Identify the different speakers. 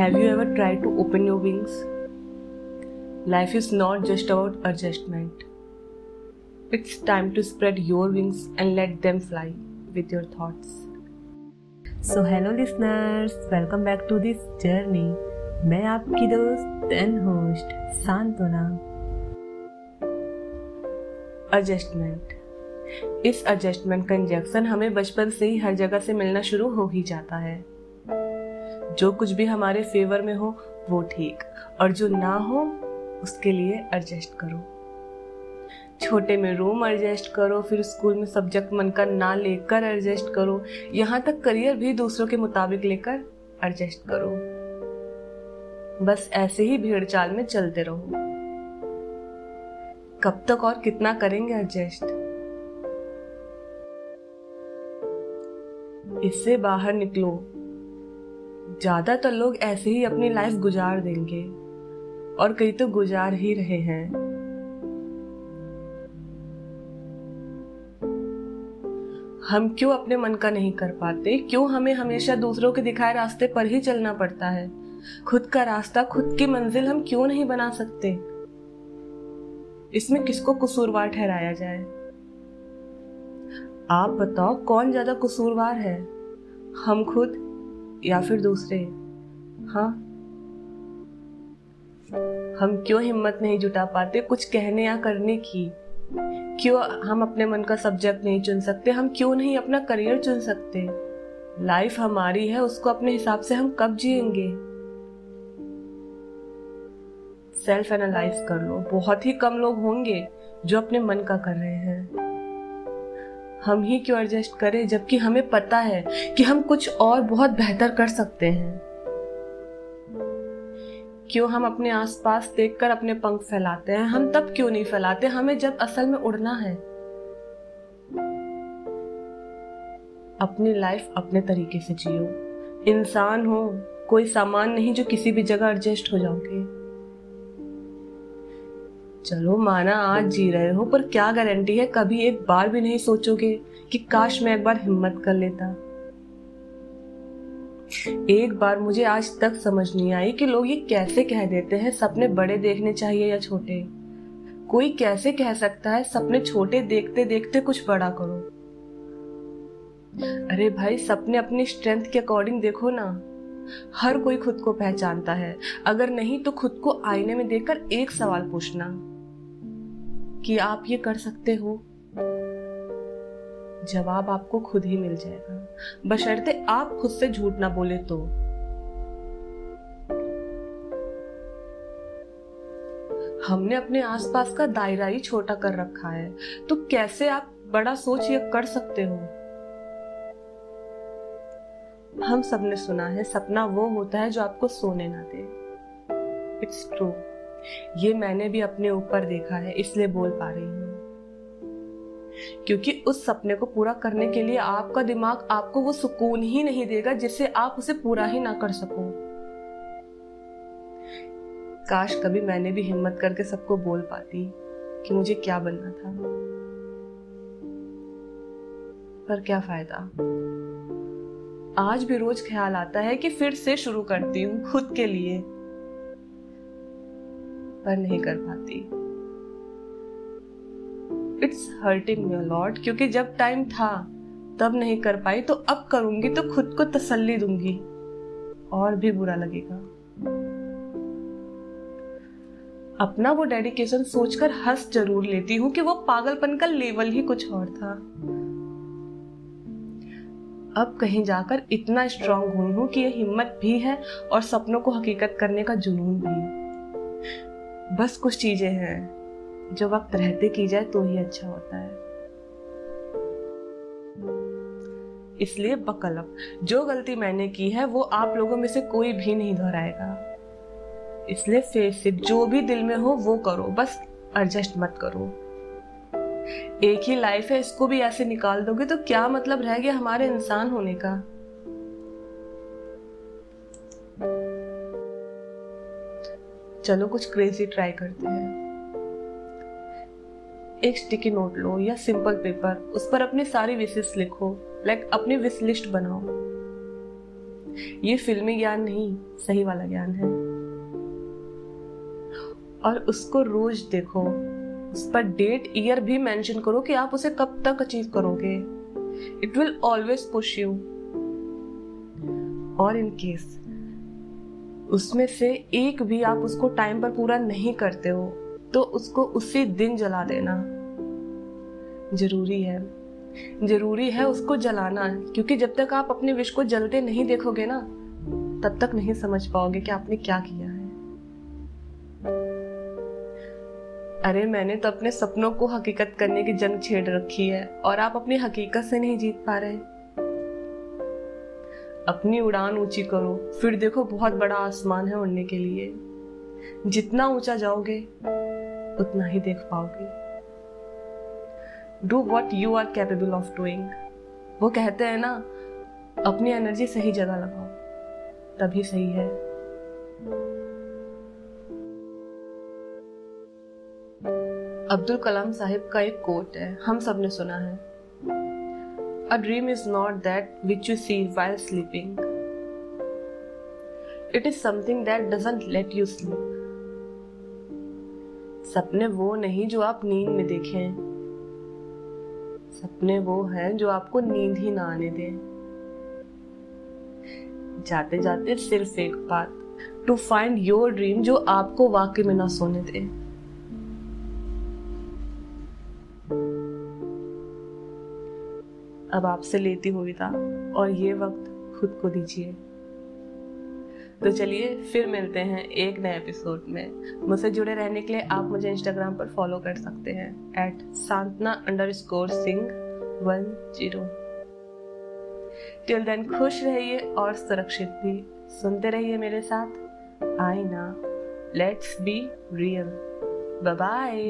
Speaker 1: Have you ever tried to open your wings? Life is not just about adjustment. It's time to spread your wings and let them fly with your thoughts.
Speaker 2: So hello listeners welcome back to this journey मैं आपकी दोस्त and host Santvana
Speaker 1: adjustment इस adjustment का injection हमें बचपन से ही हर जगह से मिलना शुरू हो ही जाता है जो कुछ भी हमारे फेवर में हो, वो ठीक। और जो ना हो, उसके लिए एडजस्ट करो। छोटे में रूम एडजस्ट करो, फिर स्कूल में सब्जेक्ट मन का ना लेकर एडजस्ट करो। यहाँ तक करियर भी दूसरों के मुताबिक लेकर एडजस्ट करो। बस ऐसे ही भीड़ चाल में चलते रहो। कब तक और कितना करेंगे एडजस्ट इससे बाहर निकलो। ज़्यादातर लोग ऐसे ही अपनी लाइफ गुजार देंगे। और कई तो गुजार ही रहे हैं। हम क्यों अपने मन का नहीं कर पाते? क्यों हमें हमेशा दूसरों के दिखाए रास्ते पर ही चलना पड़ता है? खुद का रास्ता, खुद की मंजिल हम क्यों नहीं बना सकते? इसमें किसको कसूरवार ठहराया जाए? आप बताओ, कौन ज़्यादा कसूरवार है? हम खुद या फिर दूसरे? हाँ। हम क्यों हिम्मत नहीं जुटा पाते कुछ कहने या करने की? क्यों हम अपने मन का सब्जेक्ट नहीं चुन सकते? हम क्यों नहीं अपना करियर चुन सकते? लाइफ हमारी है, उसको अपने हिसाब से हम कब जिएँगे? सेल्फ एनालाइज कर लो। बहुत ही कम लोग होंगे जो अपने मन का कर रहे हैं। हम ही क्यों एडजस्ट करें, जबकि हमें पता है कि हम कुछ और बहुत बेहतर कर सकते हैं। क्यों हम अपने आसपास देखकर अपने पंख फैलाते हैं? हम तब क्यों नहीं फैलाते? हमें जब असल में उड़ना है। अपनी लाइफ अपने तरीके से जियो। इंसान हो, कोई सामान नहीं जो किसी भी जगह एडजस्ट हो जाओगे। चलो माना आज जी रहे हो, पर क्या गारंटी है कभी एक बार भी नहीं सोचोगे कि काश मैं एक बार हिम्मत कर लेता? एक बार मुझे आज तक समझ नहीं आई कि लोग ये कैसे कह देते हैं, सपने बड़े देखने चाहिए या छोटे। कोई कैसे कह सकता है, सपने छोटे देखते देखते कुछ बड़ा करो? अरे भाई, सपने अपनी स्ट्रेंथ के अकॉर्डिंग देखो ना। हर कोई खुद को पहचानता है। अगर नहीं तो खुद को आईने में देखकर एक सवाल पूछना। कि आप ये कर सकते हो। जवाब आपको खुद ही मिल जाएगा। बशर्ते आप खुद से झूठ ना बोले तो। हमने अपने आसपास का दायरा ही छोटा कर रखा है। तो कैसे आप बड़ा सोच ये कर सकते हो? हम सबने सुना है, सपना वो होता है जो आपको सोने ना दे। इट्स ट्रू ये मैंने भी अपने ऊपर देखा है, इसलिए बोल पा रही हूँ। क्योंकि उस सपने को पूरा करने के लिए आपका दिमाग आपको वो सुकून ही नहीं देगा जिससे आप उसे पूरा ही ना कर सको। काश कभी मैंने भी हिम्मत करके सबको बोल पाती कि मुझे क्या बनना था। पर क्या फ़ायदा? आज भी रोज ख्याल आता है कि फिर से शुरू करती हूँ खुद के लिए। पर नहीं कर पाती। इट्स हर्टिंग मी लॉट क्योंकि जब टाइम था, तब नहीं कर पाई तो अब करूँगी तो खुद को तसल्ली दूँगी। और भी बुरा लगेगा। अपना वो डेडिकेशन सोचकर हंस ज़रूर लेती हूँ कि वो पागलपन का लेवल ही कुछ और था। अब कहीं जाकर इतना स्ट्रांग हुई हूँ कि यह हिम्मत भी है और सपनों को हकीकत करने का जुनून भी। बस कुछ चीज़ें हैं। जो वक्त रहते की जाए तो ही अच्छा होता है। इसलिए बकलप जो गलती मैंने की है, वो आप लोगों में से कोई भी नहीं दोहराएगा। इसलिए फेस इट जो भी दिल में हो, वो करो। बस एडजस्ट मत करो। एक ही लाइफ है, इसको भी ऐसे निकाल दोगे तो क्या मतलब रह गया हमारे इंसान होने का? चलो कुछ क्रेजी ट्राई करते हैं। एक स्टिकी नोट लो या सिंपल पेपर उस पर अपनी सारी विशेष लिखो लाइक अपनी विश लिस्ट बनाओ। ये फिल्मी ज्ञान नहीं, सही वाला ज्ञान है। और उसको रोज देखो, उस पर डेट ईयर भी मेंशन करो कि आप उसे कब तक अचीव करोगे। It will always push you और इन केस उसमें से एक भी आप उसको टाइम पर पूरा नहीं करते हो तो उसको उसी दिन जला देना। ज़रूरी है। ज़रूरी है उसको जलाना, क्योंकि जब तक आप अपने विश को जलते नहीं देखोगे ना, तब तक नहीं समझ पाओगे कि आपने क्या किया है। अरे, मैंने तो अपने सपनों को हकीकत करने की जंग छेड़ रखी है, और आप अपनी हकीकत से नहीं जीत पा रहे। अपनी उड़ान ऊँची करो। फिर देखो बहुत बड़ा आसमान है उड़ने के लिए। जितना ऊँचा जाओगे, उतना ही देख पाओगे। Do what you are capable of doing वो कहते हैं ना, अपनी एनर्जी सही जगह लगाओ। तभी सही है। अब्दुल कलाम साहिब का एक कोट है, हम सबने सुना है। A dream is not that which you see while sleeping it is something that doesn't let you sleep सपने वो नहीं जो आप नींद में देखें। सपने वो हैं जो आपको नींद ही ना आने दें। जाते जाते सिर्फ़ एक बात टू फाइंड योर ड्रीम जो आपको वाकई में ना सोने दे। अब आपसे लेती हुई था और ये वक्त खुद को दीजिए। तो चलिए, फिर मिलते हैं एक नए एपिसोड में। मुझसे जुड़े रहने के लिए आप मुझे इंस्टाग्राम पर फॉलो कर सकते हैं at Santna underscore Singh one zero. Till then खुश रहिए और सुरक्षित भी। सुनते रहिए मेरे साथ। आई ना लेट्स बी रियल बाय